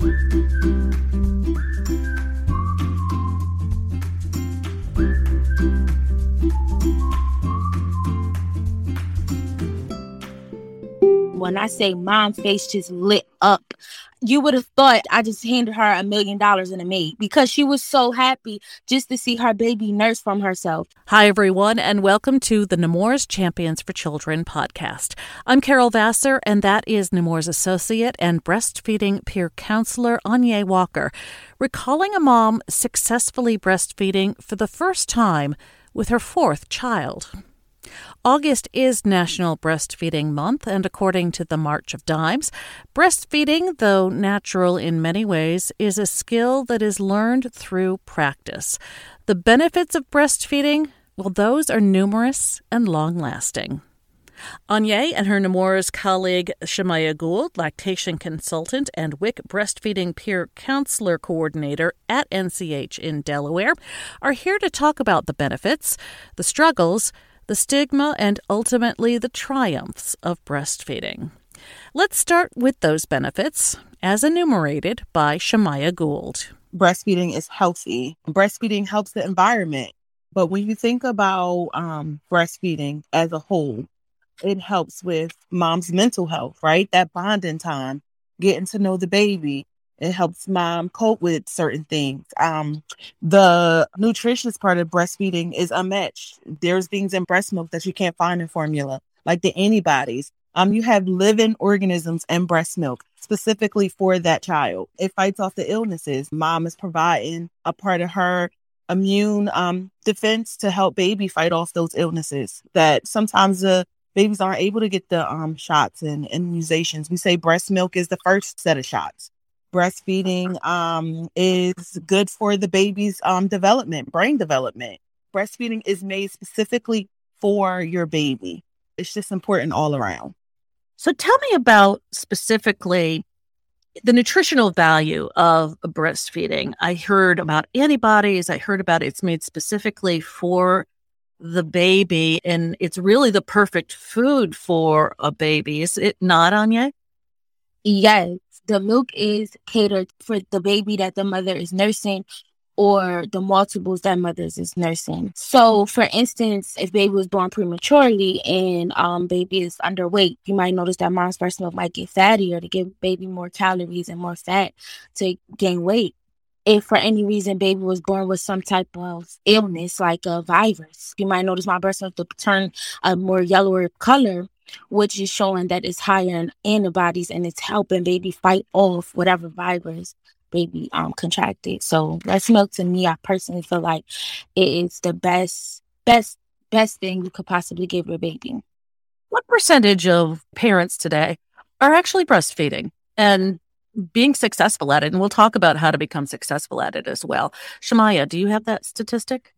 Thank you. When I say mom face just lit up, you would have thought I just handed her a million dollars in a maid because she was so happy just to see her baby nurse from herself. Hi, everyone, and welcome to the Nemours Champions for Children podcast. I'm Carol Vassar, and that is Nemours associate and breastfeeding peer counselor Anya Walker, recalling a mom successfully breastfeeding for the first time with her fourth child. August is National Breastfeeding Month, and according to the March of Dimes, breastfeeding, though natural in many ways, is a skill that is learned through practice. The benefits of breastfeeding, well, those are numerous and long lasting. Anya and her Nemours colleague Shamiya Gould, lactation consultant and WIC breastfeeding peer counselor coordinator at NCH in Delaware, are here to talk about the benefits, the struggles, the stigma, and ultimately the triumphs of breastfeeding. Let's start with those benefits, as enumerated by Shamiya Gould. Breastfeeding is healthy. Breastfeeding helps the environment. But when you think about um, breastfeeding as a whole, it helps with mom's mental health, right? That bonding time, getting to know the baby, it helps mom cope with certain things. Um, the nutritious part of breastfeeding is unmatched. There's things in breast milk that you can't find in formula, like the antibodies. Um, you have living organisms in breast milk specifically for that child. It fights off the illnesses. Mom is providing a part of her immune um, defense to help baby fight off those illnesses that sometimes the babies aren't able to get the um, shots and immunizations. We say breast milk is the first set of shots breastfeeding um, is good for the baby's um, development, brain development. Breastfeeding is made specifically for your baby. It's just important all around. So tell me about specifically the nutritional value of breastfeeding. I heard about antibodies. I heard about it's made specifically for the baby, and it's really the perfect food for a baby. Is it not, Anya? Yes, the milk is catered for the baby that the mother is nursing or the multiples that mothers is nursing. So, for instance, if baby was born prematurely and um baby is underweight, you might notice that mom's breast milk might get fattier to give baby more calories and more fat to gain weight. If for any reason baby was born with some type of illness like a virus, you might notice my breast milk to turn a more yellower color which is showing that it's higher in antibodies and it's helping baby fight off whatever virus baby um contracted. So breast milk to me, I personally feel like it is the best, best, best thing you could possibly give your baby. What percentage of parents today are actually breastfeeding and being successful at it? And we'll talk about how to become successful at it as well. Shamiya, do you have that statistic?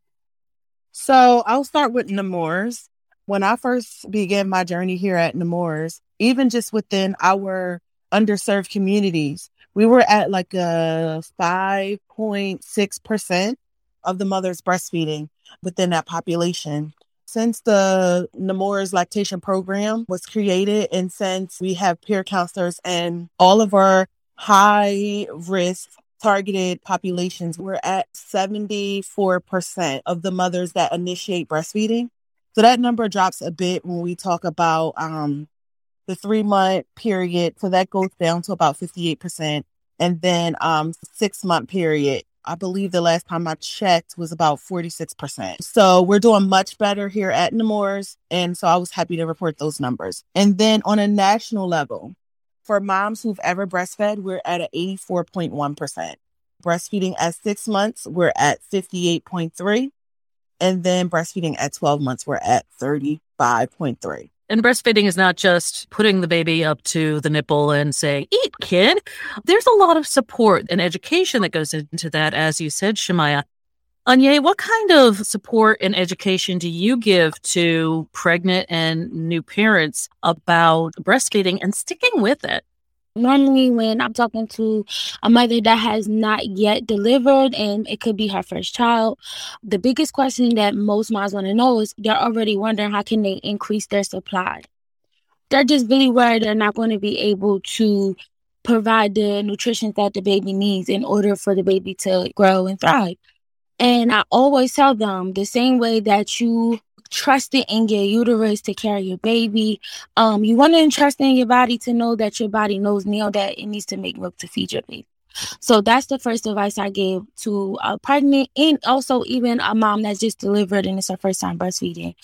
So I'll start with Nemours. When I first began my journey here at Nemours, even just within our underserved communities, we were at like a 5.6% of the mothers breastfeeding within that population. Since the Nemours lactation program was created, and since we have peer counselors and all of our high risk targeted populations, we're at 74% of the mothers that initiate breastfeeding so that number drops a bit when we talk about um, the three month period. So that goes down to about 58%. And then um, six month period, I believe the last time I checked was about 46%. So we're doing much better here at Nemours. And so I was happy to report those numbers. And then on a national level, for moms who've ever breastfed, we're at an 84.1%. Breastfeeding at six months, we're at 58.3. And then breastfeeding at 12 months, we're at 35.3. And breastfeeding is not just putting the baby up to the nipple and saying, eat, kid. There's a lot of support and education that goes into that, as you said, Shamiya. Anya, what kind of support and education do you give to pregnant and new parents about breastfeeding and sticking with it? Normally, when I'm talking to a mother that has not yet delivered and it could be her first child, the biggest question that most moms want to know is they're already wondering how can they increase their supply. They're just really worried they're not going to be able to provide the nutrition that the baby needs in order for the baby to grow and thrive. And I always tell them the same way that you trust it in your uterus to carry your baby. Um, you want to entrust in your body to know that your body knows now that it needs to make milk to feed your baby. So that's the first advice I gave to a pregnant and also even a mom that's just delivered and it's her first time breastfeeding.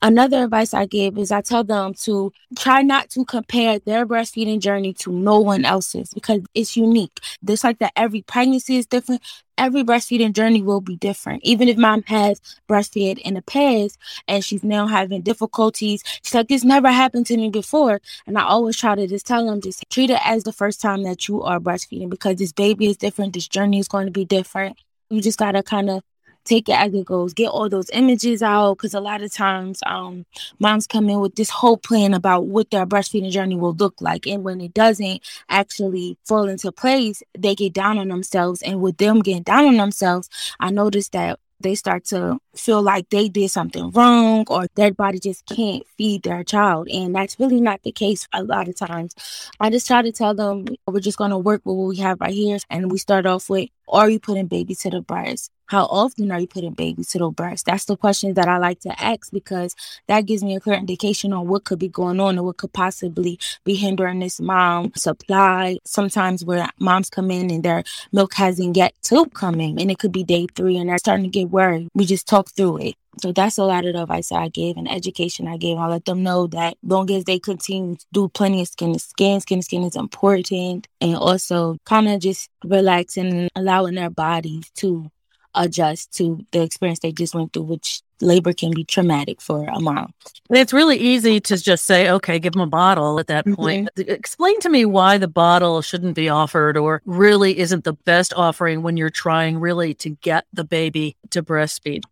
Another advice I give is I tell them to try not to compare their breastfeeding journey to no one else's because it's unique. Just like that every pregnancy is different, every breastfeeding journey will be different. Even if mom has breastfed in the past and she's now having difficulties, she's like, this never happened to me before. And I always try to just tell them, just treat it as the first time that you are breastfeeding because this baby is different. This journey is going to be different. You just got to kind of take it as it goes get all those images out because a lot of times um moms come in with this whole plan about what their breastfeeding journey will look like and when it doesn't actually fall into place they get down on themselves and with them getting down on themselves i noticed that they start to feel like they did something wrong or their body just can't feed their child. And that's really not the case a lot of times. I just try to tell them we're just going to work with what we have right here. And we start off with, are you putting baby to the breast? How often are you putting baby to the breast? That's the question that I like to ask because that gives me a clear indication on what could be going on and what could possibly be hindering this mom supply. Sometimes where moms come in and their milk hasn't yet to coming and it could be day three and they're starting to get worried. We just talk through it. So that's a lot of the advice I gave and education I gave. I let them know that long as they continue to do plenty of skin to skin, skin to skin is important. And also kind of just relaxing and allowing their bodies to adjust to the experience they just went through, which labor can be traumatic for a mom. It's really easy to just say, okay, give them a bottle at that point. Mm-hmm. Explain to me why the bottle shouldn't be offered or really isn't the best offering when you're trying really to get the baby to breastfeed.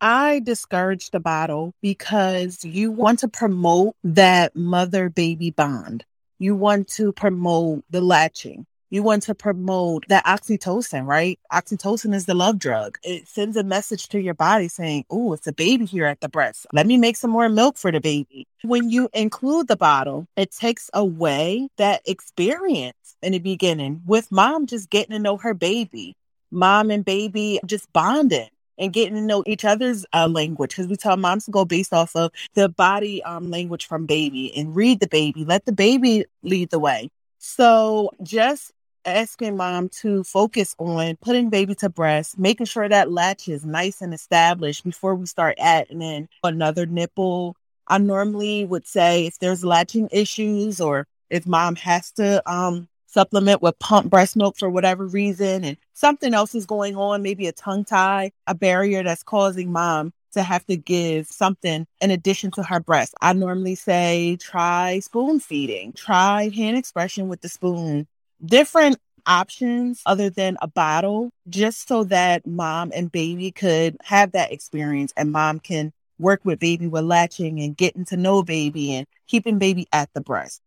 I discourage the bottle because you want to promote that mother baby bond. You want to promote the latching. You want to promote that oxytocin, right? Oxytocin is the love drug. It sends a message to your body saying, Oh, it's a baby here at the breast. Let me make some more milk for the baby. When you include the bottle, it takes away that experience in the beginning with mom just getting to know her baby, mom and baby just bonding and getting to know each other's uh, language because we tell moms to go based off of the body um, language from baby and read the baby, let the baby lead the way. So just asking mom to focus on putting baby to breast, making sure that latch is nice and established before we start adding in another nipple. I normally would say if there's latching issues or if mom has to um, supplement with pump breast milk for whatever reason and something else is going on, maybe a tongue tie, a barrier that's causing mom to have to give something in addition to her breast. I normally say try spoon feeding, try hand expression with the spoon, different options other than a bottle, just so that mom and baby could have that experience and mom can work with baby with latching and getting to know baby and keeping baby at the breast.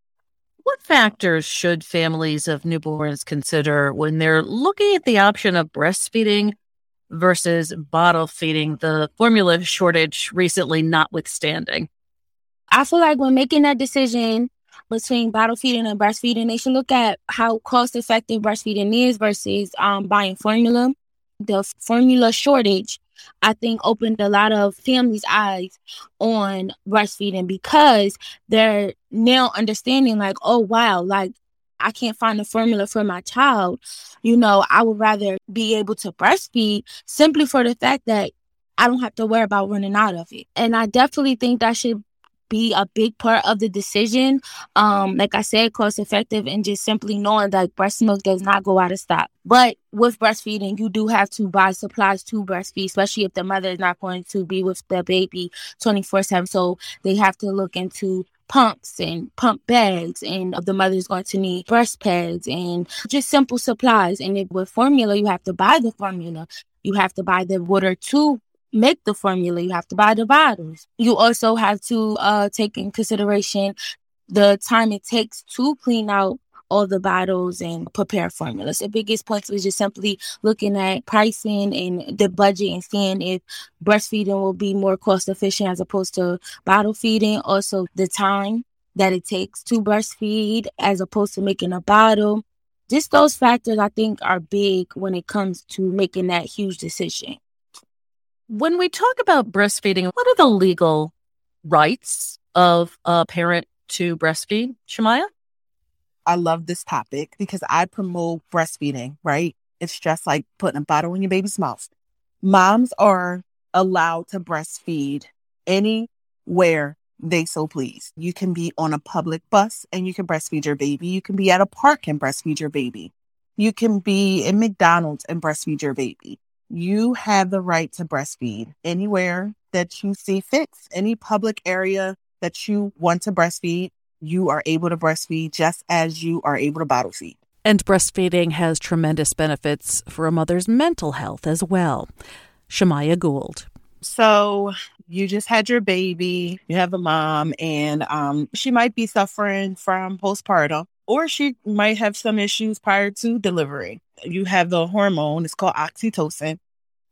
What factors should families of newborns consider when they're looking at the option of breastfeeding versus bottle feeding, the formula shortage recently notwithstanding? I feel like when making that decision between bottle feeding and breastfeeding, they should look at how cost effective breastfeeding is versus um, buying formula. The formula shortage I think opened a lot of families' eyes on breastfeeding because they're now understanding like, oh wow, like I can't find a formula for my child. You know, I would rather be able to breastfeed simply for the fact that I don't have to worry about running out of it. And I definitely think that should be a big part of the decision. Um, like I said, cost effective and just simply knowing that breast milk does not go out of stock. But with breastfeeding, you do have to buy supplies to breastfeed, especially if the mother is not going to be with the baby 24 7. So they have to look into pumps and pump bags and the mother's going to need breast pads and just simple supplies and if, with formula you have to buy the formula you have to buy the water to make the formula you have to buy the bottles you also have to uh, take in consideration the time it takes to clean out all the bottles and prepare formulas. The biggest point was just simply looking at pricing and the budget and seeing if breastfeeding will be more cost efficient as opposed to bottle feeding. Also, the time that it takes to breastfeed as opposed to making a bottle. Just those factors I think are big when it comes to making that huge decision. When we talk about breastfeeding, what are the legal rights of a parent to breastfeed, Shamiya? I love this topic because I promote breastfeeding, right? It's just like putting a bottle in your baby's mouth. Moms are allowed to breastfeed anywhere they so please. You can be on a public bus and you can breastfeed your baby. You can be at a park and breastfeed your baby. You can be in McDonald's and breastfeed your baby. You have the right to breastfeed anywhere that you see fits, any public area that you want to breastfeed you are able to breastfeed just as you are able to bottle feed. And breastfeeding has tremendous benefits for a mother's mental health as well. Shamiya Gould. So you just had your baby, you have a mom, and um, she might be suffering from postpartum, or she might have some issues prior to delivery. You have the hormone, it's called oxytocin,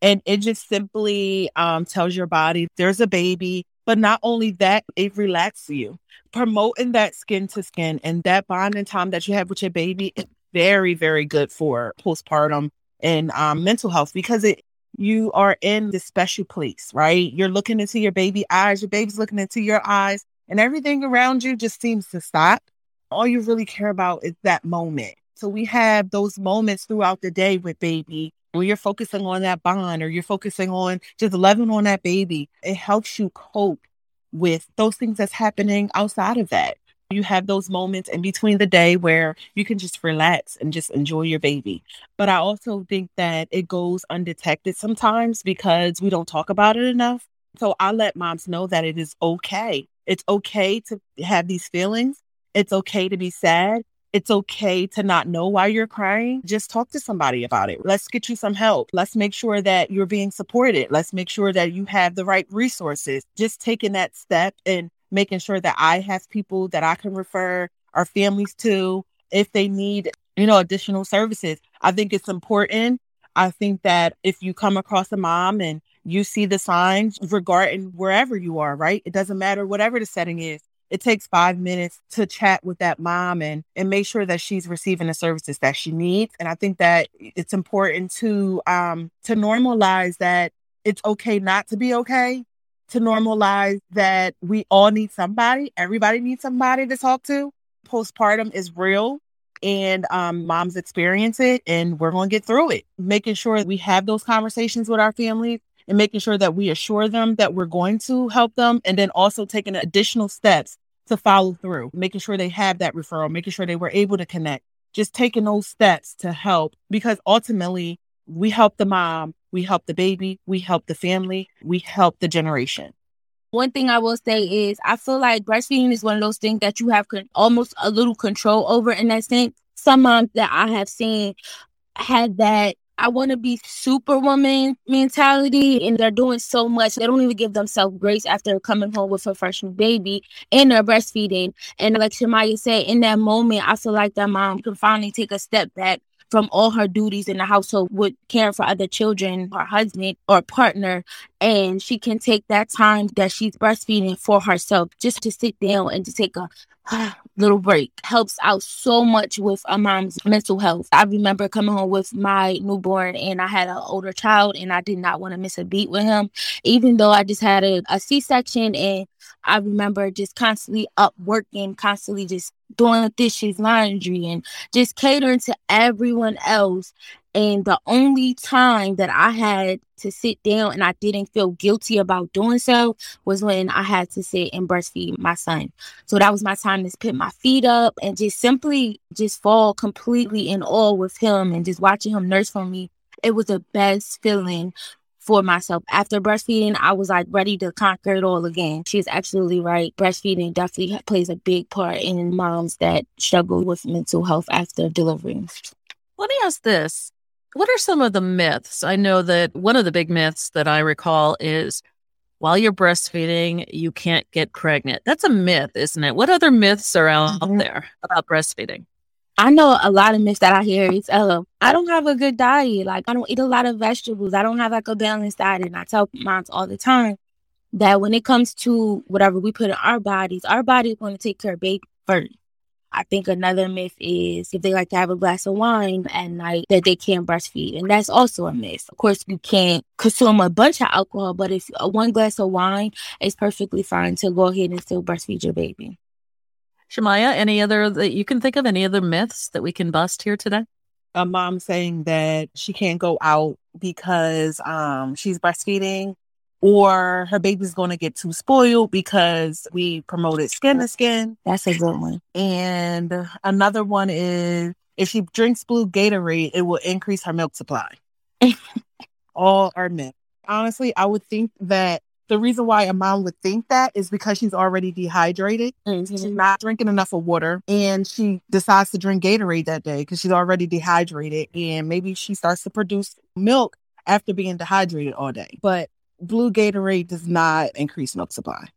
and it just simply um, tells your body there's a baby. But not only that, it relaxes you promoting that skin to skin and that bonding time that you have with your baby is very, very good for postpartum and um, mental health because it you are in this special place, right? You're looking into your baby eyes, your baby's looking into your eyes, and everything around you just seems to stop. All you really care about is that moment. So we have those moments throughout the day with baby where you're focusing on that bond or you're focusing on just loving on that baby. It helps you cope with those things that's happening outside of that. You have those moments in between the day where you can just relax and just enjoy your baby. But I also think that it goes undetected sometimes because we don't talk about it enough. So I let moms know that it is okay. It's okay to have these feelings. It's okay to be sad. It's okay to not know why you're crying. Just talk to somebody about it. Let's get you some help. Let's make sure that you're being supported. Let's make sure that you have the right resources. Just taking that step and making sure that I have people that I can refer our families to if they need, you know, additional services. I think it's important. I think that if you come across a mom and you see the signs regarding wherever you are, right? It doesn't matter whatever the setting is it takes five minutes to chat with that mom and and make sure that she's receiving the services that she needs. And I think that it's important to um to normalize that it's okay not to be okay. To normalize that we all need somebody. Everybody needs somebody to talk to. Postpartum is real and um, moms experience it and we're going to get through it making sure that we have those conversations with our families and making sure that we assure them that we're going to help them and then also taking additional steps to follow through, making sure they have that referral, making sure they were able to connect, just taking those steps to help because ultimately we help the mom, we help the baby, we help the family, we help the generation. One thing I will say is I feel like breastfeeding is one of those things that you have con- almost a little control over in that sense. Some moms that I have seen had that I want to be superwoman mentality, and they're doing so much. They don't even give themselves grace after coming home with a fresh baby and they're breastfeeding. And like Shamiya said, in that moment, I feel like that mom can finally take a step back from all her duties in the household with caring for other children, her husband or partner, and she can take that time that she's breastfeeding for herself just to sit down and to take a little break helps out so much with a mom's mental health. I remember coming home with my newborn and I had an older child and I did not want to miss a beat with him. Even though I just had a a C-section and I remember just constantly up working, constantly just doing dishes, laundry, and just catering to everyone else. And the only time that I had to sit down and I didn't feel guilty about doing so was when I had to sit and breastfeed my son. So that was my time to put my feet up and just simply just fall completely in awe with him and just watching him nurse for me. It was the best feeling for myself. After breastfeeding, I was like ready to conquer it all again. She's absolutely right. Breastfeeding definitely plays a big part in moms that struggle with mental health after delivery. Let me ask this. What are some of the myths? I know that one of the big myths that I recall is while you're breastfeeding, you can't get pregnant. That's a myth, isn't it? What other myths are out mm-hmm. there about breastfeeding? I know a lot of myths that I hear is, uh, I don't have a good diet. Like, I don't eat a lot of vegetables. I don't have like a balanced diet. And I tell moms all the time that when it comes to whatever we put in our bodies, our body is going to take care of baby first. I think another myth is if they like to have a glass of wine at night that they can't breastfeed. And that's also a myth. Of course, you can't consume a bunch of alcohol, but if one glass of wine is perfectly fine to go ahead and still breastfeed your baby. Shamiya, any other that you can think of? Any other myths that we can bust here today? A mom saying that she can't go out because um, she's breastfeeding or her baby's going to get too spoiled because we promoted skin to skin. That's a good one. And another one is if she drinks blue Gatorade, it will increase her milk supply. All are myths. Honestly, I would think that the reason why a mom would think that is because she's already dehydrated. Mm-hmm. She's not drinking enough of water and she decides to drink Gatorade that day because she's already dehydrated and maybe she starts to produce milk after being dehydrated all day. But blue Gatorade does not increase milk supply.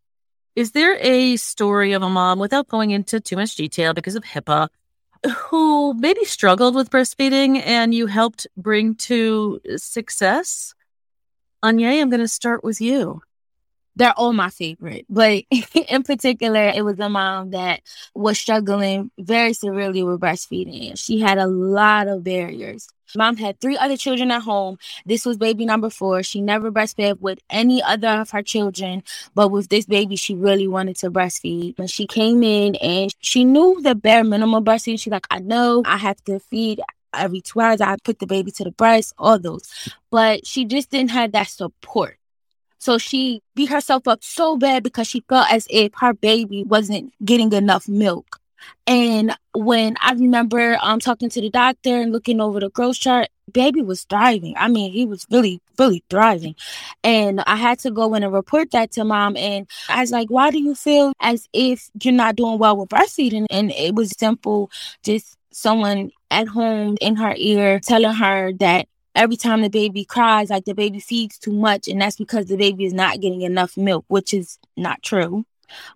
Is there a story of a mom, without going into too much detail because of HIPAA, who maybe struggled with breastfeeding and you helped bring to success? Anya, I'm going to start with you they're all my favorite. But in particular, it was a mom that was struggling very severely with breastfeeding. She had a lot of barriers. Mom had three other children at home. This was baby number four. She never breastfed with any other of her children, but with this baby, she really wanted to breastfeed. When she came in and she knew the bare minimum breastfeeding, she's like, I know I have to feed every two hours. I put the baby to the breast, all those. But she just didn't have that support. So she beat herself up so bad because she felt as if her baby wasn't getting enough milk. And when I remember um talking to the doctor and looking over the growth chart, baby was thriving. I mean, he was really, really thriving. And I had to go in and report that to mom. And I was like, why do you feel as if you're not doing well with breastfeeding? And it was simple, just someone at home in her ear telling her that every time the baby cries, like the baby feeds too much, and that's because the baby is not getting enough milk, which is not true.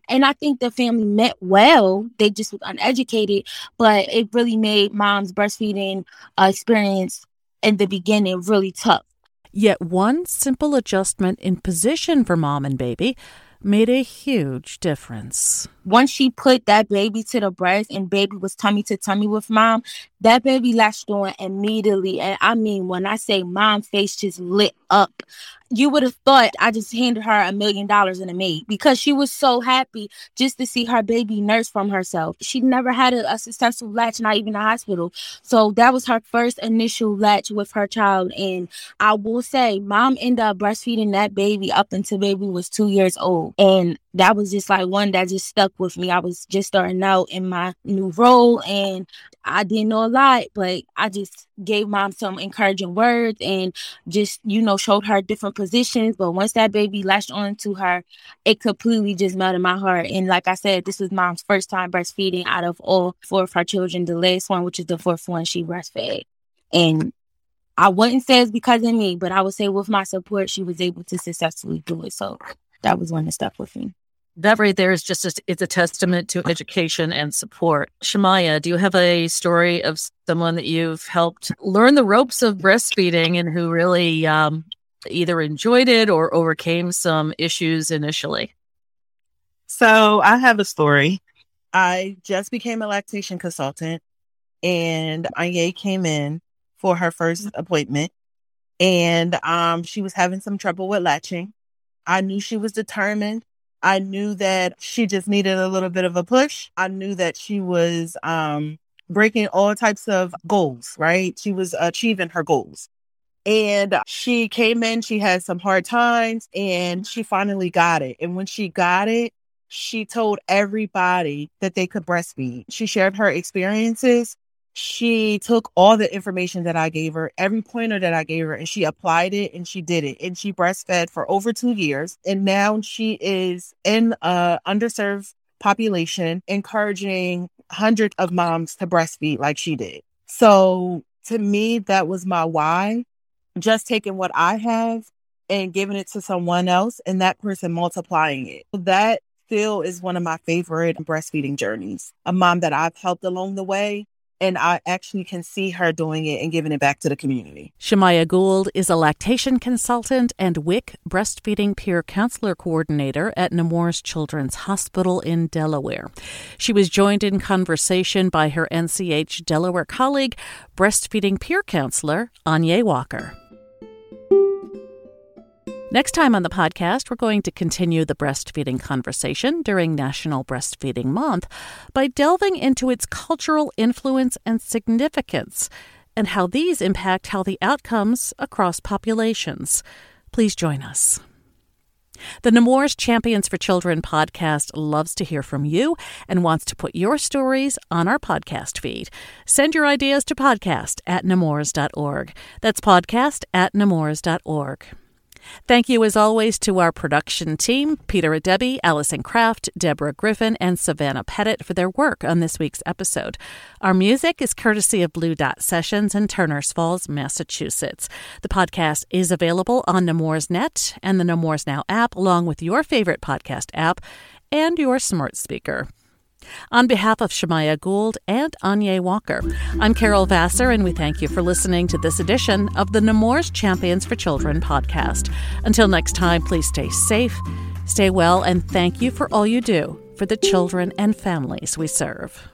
And I think the family meant well. They just was uneducated, but it really made mom's breastfeeding uh, experience in the beginning really tough. Yet one simple adjustment in position for mom and baby made a huge difference. Once she put that baby to the breast and baby was tummy to tummy with mom, that baby latched on immediately. And I mean, when I say mom face just lit up, you would have thought I just handed her a million dollars in a maid because she was so happy just to see her baby nurse from herself. She never had a, a successful latch, not even a hospital. So that was her first initial latch with her child. And I will say, mom ended up breastfeeding that baby up until baby was two years old. And that was just like one that just stuck with me. I was just starting out in my new role and I didn't know a lot, but I just gave mom some encouraging words and just, you know, showed her different positions. But once that baby latched on to her, it completely just melted my heart. And like I said, this was mom's first time breastfeeding out of all four of her children. The last one, which is the fourth one, she breastfed. And I wouldn't say it's because of me, but I would say with my support, she was able to successfully do it. So that was one that stuck with me that right there is just a, it's a testament to education and support. Shamiya, do you have a story of someone that you've helped learn the ropes of breastfeeding and who really um, either enjoyed it or overcame some issues initially? So I have a story. I just became a lactation consultant, and Anya came in for her first appointment, and um, she was having some trouble with latching. I knew she was determined I knew that she just needed a little bit of a push. I knew that she was um, breaking all types of goals, right? She was achieving her goals. And she came in, she had some hard times, and she finally got it. And when she got it, she told everybody that they could breastfeed. She shared her experiences she took all the information that I gave her, every pointer that I gave her, and she applied it and she did it. And she breastfed for over two years. And now she is in a underserved population, encouraging hundreds of moms to breastfeed like she did. So to me, that was my why. Just taking what I have and giving it to someone else and that person multiplying it. That still is one of my favorite breastfeeding journeys. A mom that I've helped along the way and I actually can see her doing it and giving it back to the community. Shamiya Gould is a lactation consultant and WIC breastfeeding peer counselor coordinator at Nemours Children's Hospital in Delaware. She was joined in conversation by her NCH Delaware colleague, breastfeeding peer counselor Anya Walker. Next time on the podcast, we're going to continue the breastfeeding conversation during National Breastfeeding Month by delving into its cultural influence and significance and how these impact healthy outcomes across populations. Please join us. The Nemours Champions for Children podcast loves to hear from you and wants to put your stories on our podcast feed. Send your ideas to podcast at nemours.org. That's podcast at nemours.org. Thank you, as always, to our production team Peter Adebi, Allison Kraft, Deborah Griffin, and Savannah Pettit for their work on this week's episode. Our music is courtesy of Blue Dot Sessions in Turners Falls, Massachusetts. The podcast is available on Nemours Net and the Nemours Now app, along with your favorite podcast app and your smart speaker. On behalf of Shamiya Gould and Anya Walker, I'm Carol Vassar, and we thank you for listening to this edition of the Nemours Champions for Children podcast. Until next time, please stay safe, stay well, and thank you for all you do for the children and families we serve.